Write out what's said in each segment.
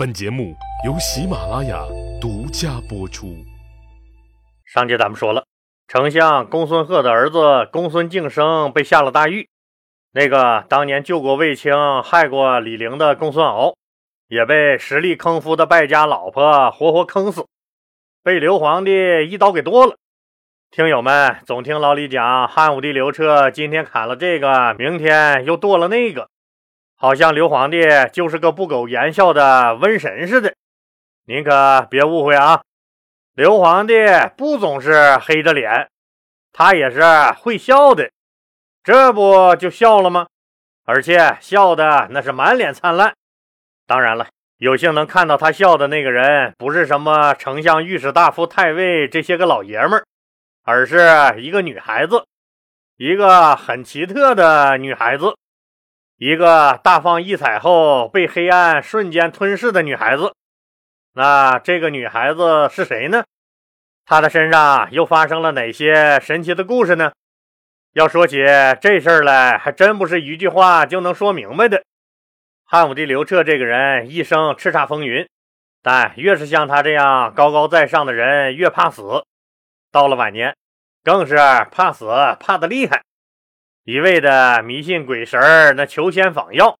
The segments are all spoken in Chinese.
本节目由喜马拉雅独家播出。上节咱们说了，丞相公孙贺的儿子公孙敬升被下了大狱。那个当年救过卫青、害过李陵的公孙敖，也被实力坑夫的败家老婆活活坑死，被刘皇帝一刀给剁了。听友们总听老李讲，汉武帝刘彻今天砍了这个，明天又剁了那个。好像刘皇帝就是个不苟言笑的瘟神似的，您可别误会啊！刘皇帝不总是黑着脸，他也是会笑的，这不就笑了吗？而且笑的那是满脸灿烂。当然了，有幸能看到他笑的那个人，不是什么丞相、御史大夫、太尉这些个老爷们儿，而是一个女孩子，一个很奇特的女孩子。一个大放异彩后被黑暗瞬间吞噬的女孩子，那这个女孩子是谁呢？她的身上又发生了哪些神奇的故事呢？要说起这事儿来，还真不是一句话就能说明白的。汉武帝刘彻这个人一生叱咤风云，但越是像他这样高高在上的人，越怕死。到了晚年，更是怕死怕的厉害。一味的迷信鬼神儿，那求仙访药，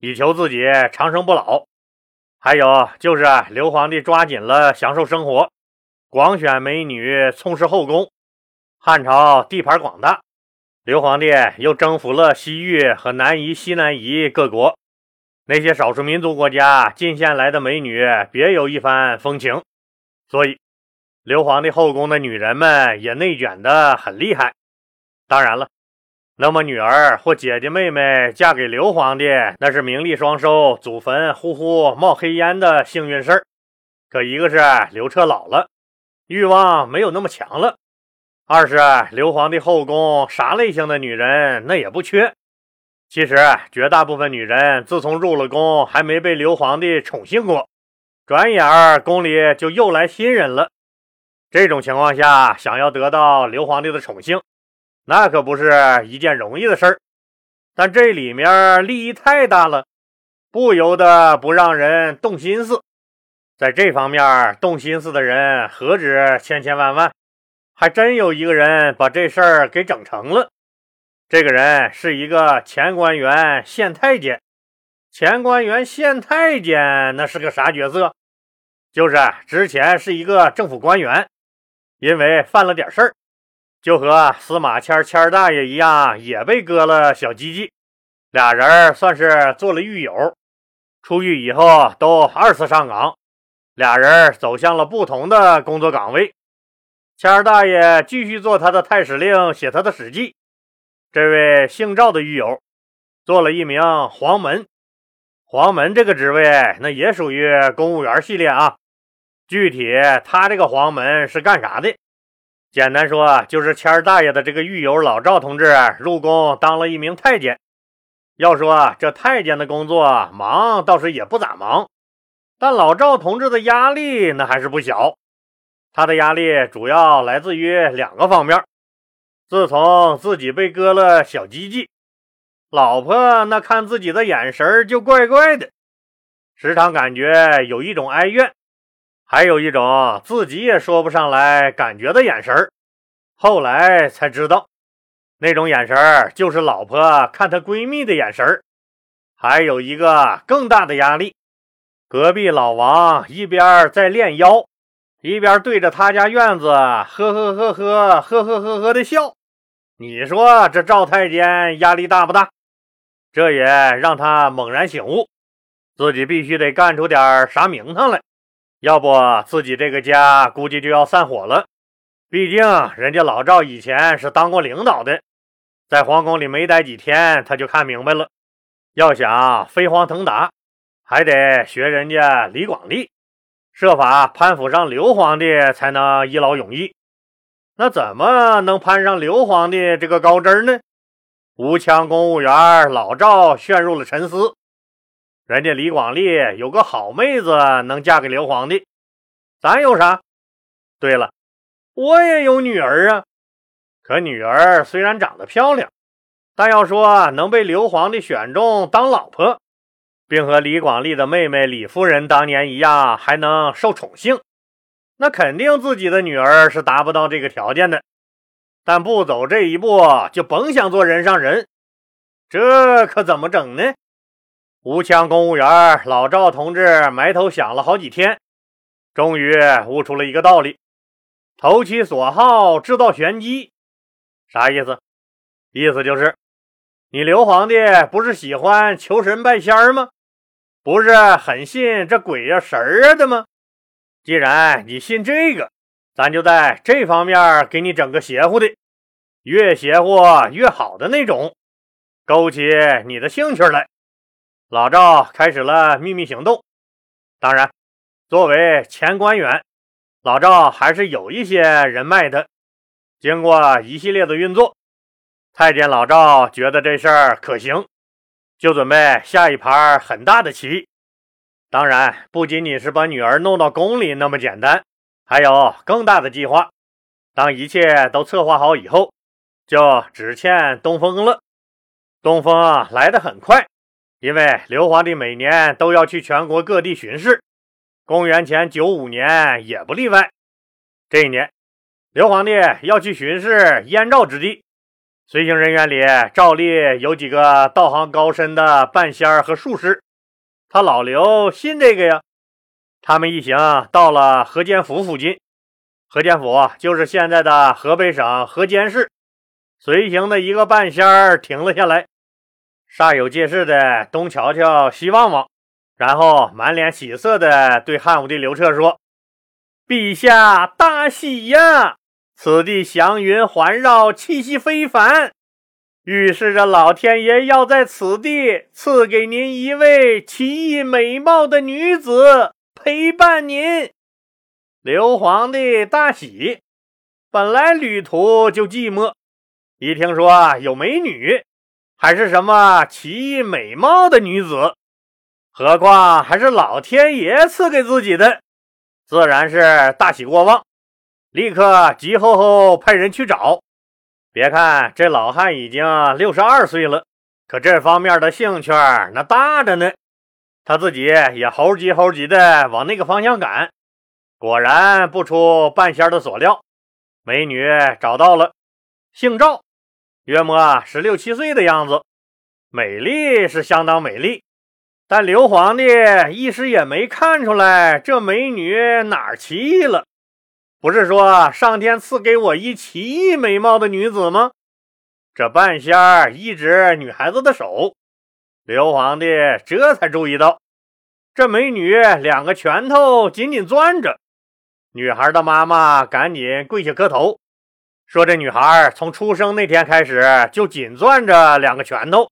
以求自己长生不老。还有就是刘皇帝抓紧了享受生活，广选美女，充实后宫。汉朝地盘广大，刘皇帝又征服了西域和南夷、西南夷各国，那些少数民族国家进献来的美女别有一番风情，所以刘皇帝后宫的女人们也内卷的很厉害。当然了。那么，女儿或姐姐妹妹嫁给刘皇帝，那是名利双收、祖坟呼呼冒黑烟的幸运事儿。可一个是刘彻老了，欲望没有那么强了；二是刘皇帝后宫啥类型的女人那也不缺。其实，绝大部分女人自从入了宫，还没被刘皇帝宠幸过，转眼儿宫里就又来新人了。这种情况下，想要得到刘皇帝的宠幸，那可不是一件容易的事儿，但这里面利益太大了，不由得不让人动心思。在这方面动心思的人何止千千万万，还真有一个人把这事儿给整成了。这个人是一个前官员县太监。前官员县太监那是个啥角色？就是之前是一个政府官员，因为犯了点事儿。就和司马迁迁大爷一样，也被割了小鸡鸡，俩人算是做了狱友。出狱以后都二次上岗，俩人走向了不同的工作岗位。迁大爷继续做他的太史令，写他的史记。这位姓赵的狱友做了一名黄门。黄门这个职位，那也属于公务员系列啊。具体他这个黄门是干啥的？简单说，就是谦儿大爷的这个狱友老赵同志入宫当了一名太监。要说这太监的工作忙，倒是也不咋忙，但老赵同志的压力那还是不小。他的压力主要来自于两个方面：自从自己被割了小鸡鸡，老婆那看自己的眼神就怪怪的，时常感觉有一种哀怨。还有一种自己也说不上来感觉的眼神，后来才知道，那种眼神就是老婆看她闺蜜的眼神。还有一个更大的压力，隔壁老王一边在练腰，一边对着他家院子呵呵呵呵呵呵呵呵的笑。你说这赵太监压力大不大？这也让他猛然醒悟，自己必须得干出点啥名堂来。要不自己这个家估计就要散伙了。毕竟人家老赵以前是当过领导的，在皇宫里没待几天，他就看明白了，要想飞黄腾达，还得学人家李广利，设法攀附上刘皇帝，才能一劳永逸。那怎么能攀上刘皇帝这个高枝呢？吴强公务员老赵陷入了沉思。人家李广利有个好妹子能嫁给刘皇帝，咱有啥？对了，我也有女儿啊。可女儿虽然长得漂亮，但要说能被刘皇帝选中当老婆，并和李广利的妹妹李夫人当年一样，还能受宠幸，那肯定自己的女儿是达不到这个条件的。但不走这一步，就甭想做人上人。这可怎么整呢？吴羌公务员老赵同志埋头想了好几天，终于悟出了一个道理：投其所好，制造玄机。啥意思？意思就是，你刘皇帝不是喜欢求神拜仙吗？不是很信这鬼呀神儿的吗？既然你信这个，咱就在这方面给你整个邪乎的，越邪乎越好的那种，勾起你的兴趣来。老赵开始了秘密行动。当然，作为前官员，老赵还是有一些人脉的。经过一系列的运作。太监老赵觉得这事儿可行，就准备下一盘很大的棋。当然，不仅仅是把女儿弄到宫里那么简单，还有更大的计划。当一切都策划好以后，就只欠东风了。东风来得很快，因为刘皇帝每年都要去全国各地巡视，公元前九五年也不例外。这一年，刘皇帝要去巡视燕赵之地。随行人员里，照例有几个道行高深的半仙和术士。他老刘信这个呀。他们一行到了河间府附近，河间府就是现在的河北省河间市。随行的一个半仙停了下来，煞有介事的东瞧瞧西望望，然后满脸喜色的对汉武帝刘彻说：“陛下大喜呀！”此地祥云环绕，气息非凡，预示着老天爷要在此地赐给您一位奇异美貌的女子陪伴您。刘皇帝大喜，本来旅途就寂寞，一听说有美女，还是什么奇异美貌的女子，何况还是老天爷赐给自己的，自然是大喜过望。立刻急吼吼派人去找。别看这老汉已经六十二岁了，可这方面的兴趣那大着呢。他自己也猴急猴急的往那个方向赶。果然不出半仙的所料，美女找到了，姓赵，约莫十六七岁的样子，美丽是相当美丽。但刘皇帝一时也没看出来这美女哪儿奇异了。不是说上天赐给我一奇异美貌的女子吗？这半仙儿一指女孩子的手，刘皇帝这才注意到，这美女两个拳头紧紧攥着。女孩的妈妈赶紧跪下磕头，说：“这女孩从出生那天开始就紧攥着两个拳头，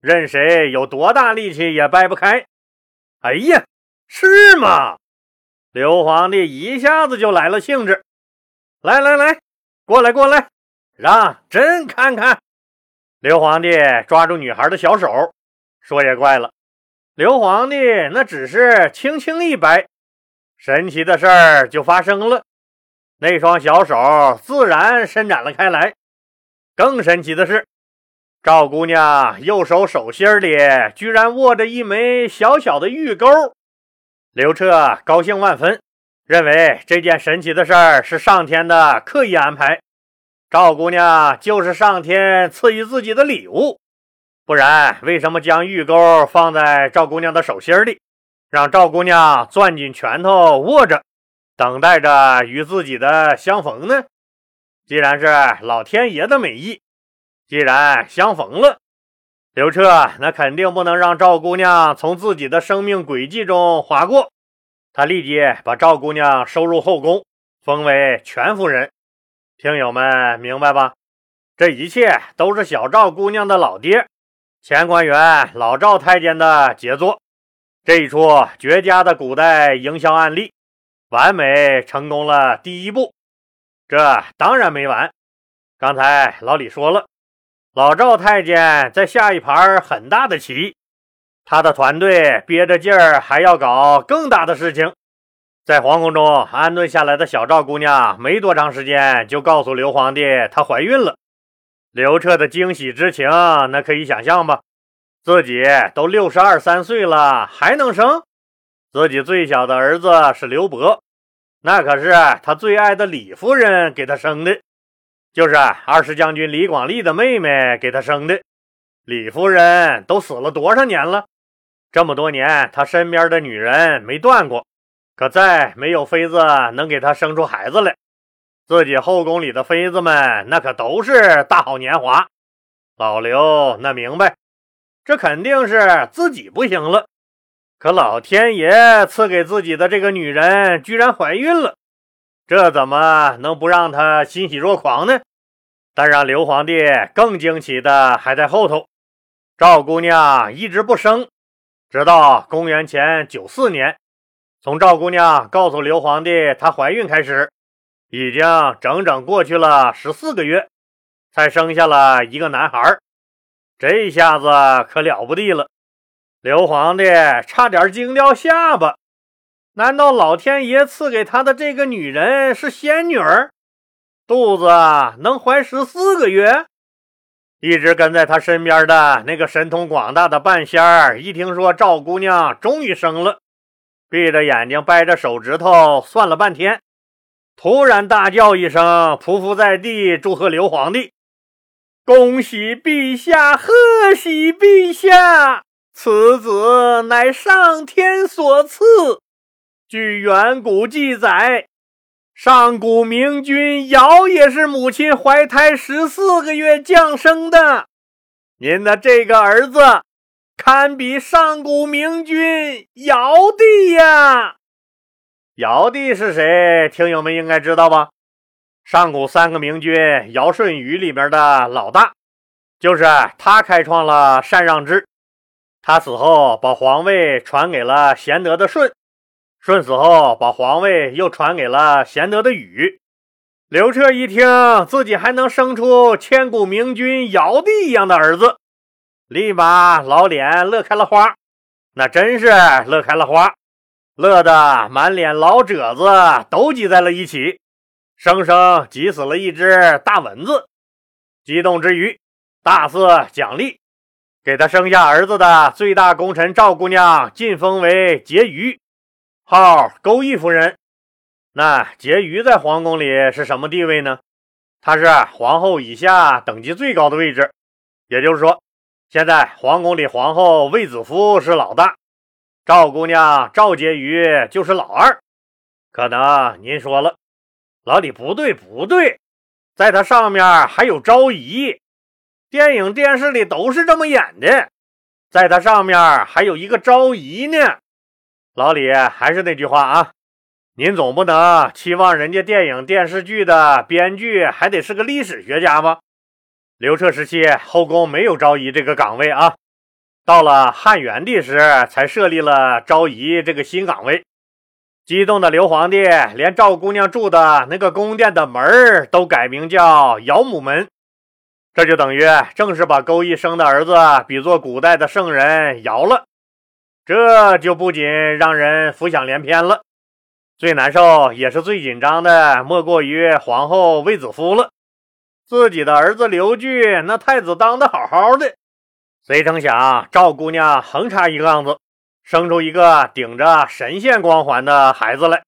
任谁有多大力气也掰不开。”哎呀，是吗？刘皇帝一下子就来了兴致，来来来，过来过来，让朕看看。刘皇帝抓住女孩的小手，说也怪了，刘皇帝那只是轻轻一掰，神奇的事儿就发生了，那双小手自然伸展了开来。更神奇的是，赵姑娘右手手心里居然握着一枚小小的玉钩。刘彻高兴万分，认为这件神奇的事儿是上天的刻意安排，赵姑娘就是上天赐予自己的礼物，不然为什么将玉钩放在赵姑娘的手心里，让赵姑娘攥紧拳头握着，等待着与自己的相逢呢？既然是老天爷的美意，既然相逢了。刘彻那肯定不能让赵姑娘从自己的生命轨迹中划过，他立即把赵姑娘收入后宫，封为全夫人。听友们明白吧？这一切都是小赵姑娘的老爹前官员老赵太监的杰作。这一出绝佳的古代营销案例，完美成功了第一步。这当然没完，刚才老李说了。老赵太监在下一盘很大的棋，他的团队憋着劲儿，还要搞更大的事情。在皇宫中安顿下来的小赵姑娘，没多长时间就告诉刘皇帝她怀孕了。刘彻的惊喜之情，那可以想象吧？自己都六十二三岁了，还能生？自己最小的儿子是刘伯，那可是他最爱的李夫人给他生的，就是二十将军李广利的妹妹给他生的。李夫人都死了多少年了？这么多年，他身边的女人没断过，可再没有妃子能给他生出孩子来。自己后宫里的妃子们，那可都是大好年华。老刘那明白，这肯定是自己不行了。可老天爷赐给自己的这个女人居然怀孕了，这怎么能不让他欣喜若狂呢？但让刘皇帝更惊奇的还在后头。赵姑娘一直不生，直到公元前九四年，从赵姑娘告诉刘皇帝她怀孕开始，已经整整过去了十四个月，才生下了一个男孩。这下子可了不地了。刘皇帝差点惊掉下巴，难道老天爷赐给他的这个女人是仙女儿？肚子能怀十四个月？一直跟在他身边的那个神通广大的半仙儿，一听说赵姑娘终于生了，闭着眼睛掰着手指头算了半天，突然大叫一声，匍匐在地祝贺刘皇帝：“恭喜陛下，贺喜陛下！”此子乃上天所赐。据远古记载，上古明君尧也是母亲怀胎十四个月降生的。您的这个儿子，堪比上古明君尧帝呀！尧帝是谁？听友们应该知道吧？上古三个明君尧舜禹里面的老大，就是他开创了禅让制。他死后，把皇位传给了贤德的舜，舜死后，把皇位又传给了贤德的禹。刘彻一听自己还能生出千古明君尧帝一样的儿子，立马老脸乐开了花，那真是乐开了花，乐得满脸老褶子都挤在了一起，生生挤死了一只大蚊子。激动之余，大肆奖励。给他生下儿子的最大功臣赵姑娘晋封为婕妤，号钩弋夫人。那婕妤在皇宫里是什么地位呢？她是皇后以下等级最高的位置。也就是说，现在皇宫里皇后卫子夫是老大，赵姑娘赵婕妤就是老二。可能您说了，老李不对不对，在她上面还有昭仪。电影、电视里都是这么演的，在他上面还有一个昭仪呢。老李还是那句话啊，您总不能期望人家电影、电视剧的编剧还得是个历史学家吧？刘彻时期后宫没有昭仪这个岗位啊，到了汉元帝时才设立了昭仪这个新岗位。激动的刘皇帝连赵姑娘住的那个宫殿的门都改名叫姚母门。这就等于正式把勾弋生的儿子比作古代的圣人尧了，这就不仅让人浮想联翩了，最难受也是最紧张的，莫过于皇后卫子夫了。自己的儿子刘据那太子当的好好的，谁成想赵姑娘横插一杠子，生出一个顶着神仙光环的孩子来，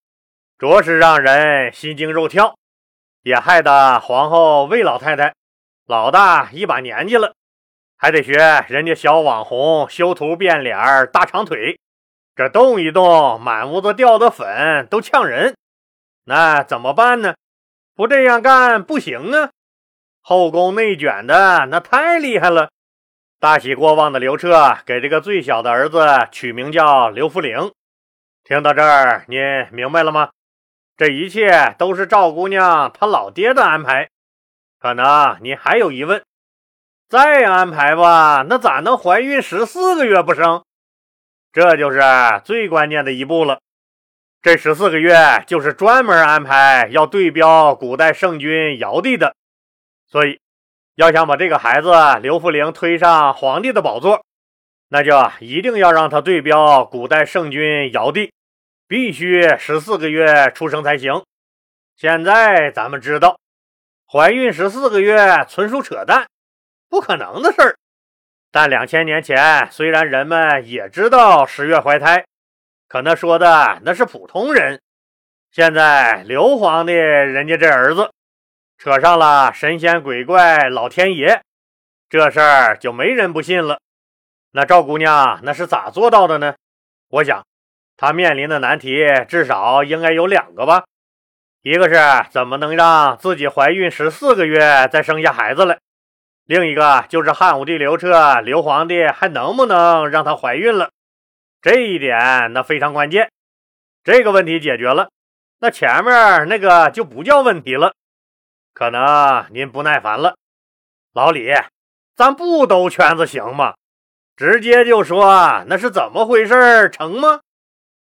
着实让人心惊肉跳，也害得皇后魏老太太。老大一把年纪了，还得学人家小网红修图变脸大长腿，这动一动满屋子掉的粉都呛人。那怎么办呢？不这样干不行啊！后宫内卷的那太厉害了。大喜过望的刘彻给这个最小的儿子取名叫刘福陵。听到这儿，你明白了吗？这一切都是赵姑娘她老爹的安排。可能你还有疑问，再安排吧，那咋能怀孕十四个月不生？这就是最关键的一步了。这十四个月就是专门安排要对标古代圣君尧帝的，所以要想把这个孩子刘福陵推上皇帝的宝座，那就一定要让他对标古代圣君尧帝，必须十四个月出生才行。现在咱们知道。怀孕十四个月，纯属扯淡，不可能的事儿。但两千年前，虽然人们也知道十月怀胎，可那说的那是普通人。现在刘皇帝人家这儿子扯上了神仙鬼怪、老天爷，这事儿就没人不信了。那赵姑娘那是咋做到的呢？我想，她面临的难题至少应该有两个吧。一个是怎么能让自己怀孕十四个月再生下孩子来，另一个就是汉武帝刘彻刘皇帝还能不能让她怀孕了？这一点那非常关键。这个问题解决了。那前面那个就不叫问题了，可能您不耐烦了，老李，咱不兜圈子行吗？直接就说那是怎么回事成吗？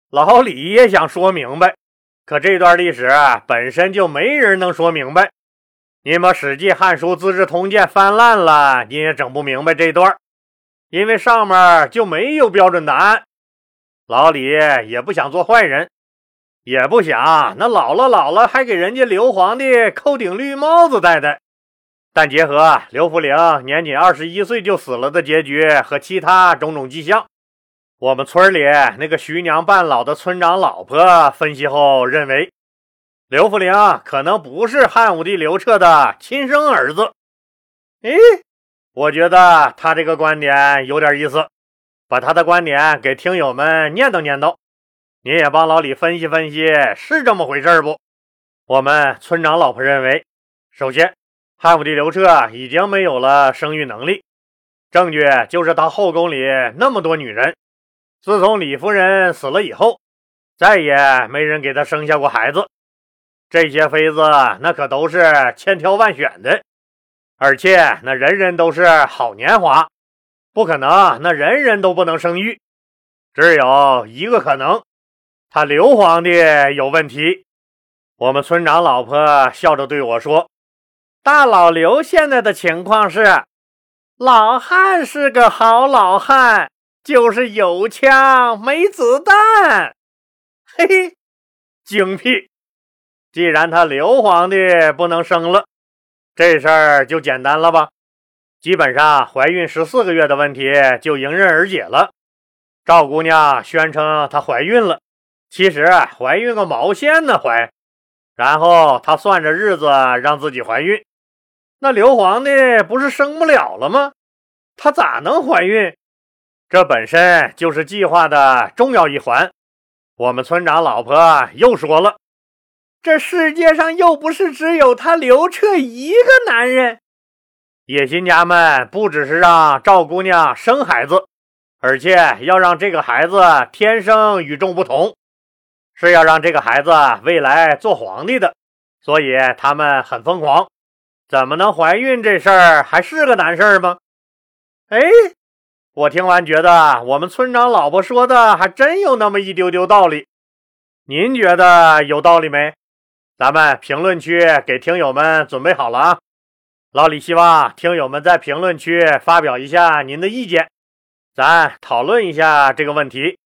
老李也想说明白，可这段历史本身就没人能说明白。您把《史记》《汉书》《资治通鉴》翻烂了，你也整不明白这段，因为上面就没有标准答案。老李也不想做坏人。也不想，那老了老了还给人家刘皇帝扣顶绿帽子戴戴。但结合刘福陵年仅二十一岁就死了的结局和其他种种迹象，我们村里那个徐娘半老的村长老婆分析后认为，刘福陵可能不是汉武帝刘彻的亲生儿子。哎，我觉得他这个观点有点意思，把他的观点给听友们念叨念叨。您也帮老李分析分析，是这么回事不？我们村长老婆认为，首先，汉武帝刘彻已经没有了生育能力，证据就是他后宫里那么多女人，自从李夫人死了以后，再也没人给他生下过孩子。这些妃子那可都是千挑万选的，而且那人人都是好年华，不可能那人人都不能生育，只有一个可能。他刘皇帝有问题，我们村长老婆笑着对我说：“大老刘现在的情况是，老汉是个好老汉，就是有枪没子弹。”嘿嘿，精辟！既然他刘皇帝不能生了，这事儿就简单了吧？基本上怀孕十四个月的问题就迎刃而解了。赵姑娘宣称她怀孕了。其实怀孕个毛线呢？怀，然后她算着日子让自己怀孕。那刘皇帝不是生不了了吗？他咋能怀孕？这本身就是计划的重要一环。我们村长老婆又说了：“这世界上又不是只有他刘彻一个男人。野心家们不只是让赵姑娘生孩子，而且要让这个孩子天生与众不同。”是要让这个孩子未来做皇帝的，所以他们很疯狂。怎么能怀孕这事儿还是个难事儿吗？哎，我听完觉得我们村长老婆说的还真有那么一丢丢道理。您觉得有道理没？咱们评论区给听友们准备好了啊！老李希望听友们在评论区发表一下您的意见，咱讨论一下这个问题。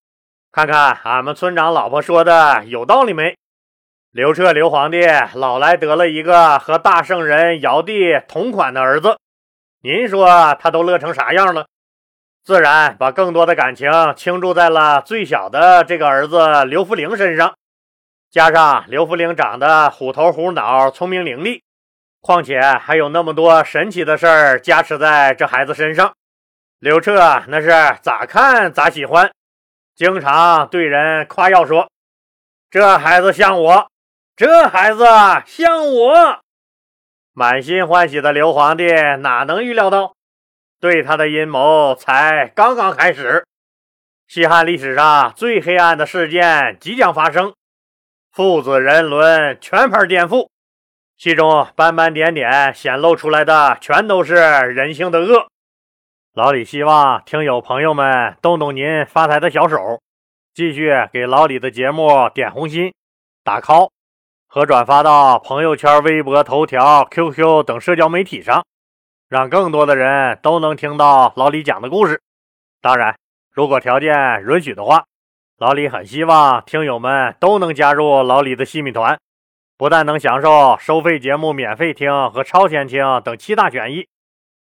看看俺们村长老婆说的有道理没？刘彻刘皇帝老来得了一个和大圣人尧帝同款的儿子，您说他都乐成啥样了？自然把更多的感情倾注在了最小的这个儿子刘福陵身上。加上刘福陵长得虎头虎脑、聪明伶俐，况且还有那么多神奇的事儿加持在这孩子身上，刘彻那是咋看咋喜欢。经常对人夸耀说：“这孩子像我，这孩子像我。”满心欢喜的刘皇帝哪能预料到，对他的阴谋才刚刚开始。西汉历史上最黑暗的事件即将发生，父子人伦全盘颠覆，其中斑斑点点显露出来的全都是人性的恶。老李希望听友朋友们动动您发财的小手，继续给老李的节目点红心、打 call 和转发到朋友圈、微博、头条、QQ 等社交媒体上，让更多的人都能听到老李讲的故事。当然，如果条件允许的话，老李很希望听友们都能加入老李的细米团，不但能享受收费节目免费听和超前听等七大权益。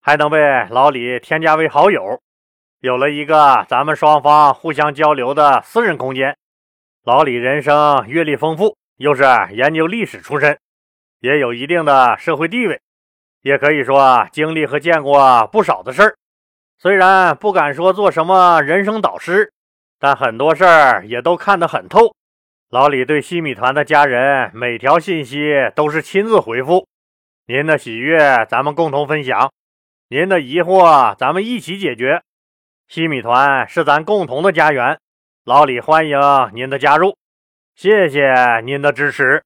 还能被老李添加为好友，有了一个咱们双方互相交流的私人空间。老李人生阅历丰富，又是研究历史出身，也有一定的社会地位，也可以说经历和见过不少的事儿。虽然不敢说做什么人生导师，但很多事儿也都看得很透。老李对西米团的家人每条信息都是亲自回复。您的喜悦，咱们共同分享；您的疑惑，咱们一起解决。西米团是咱共同的家园，老李欢迎您的加入，谢谢您的支持。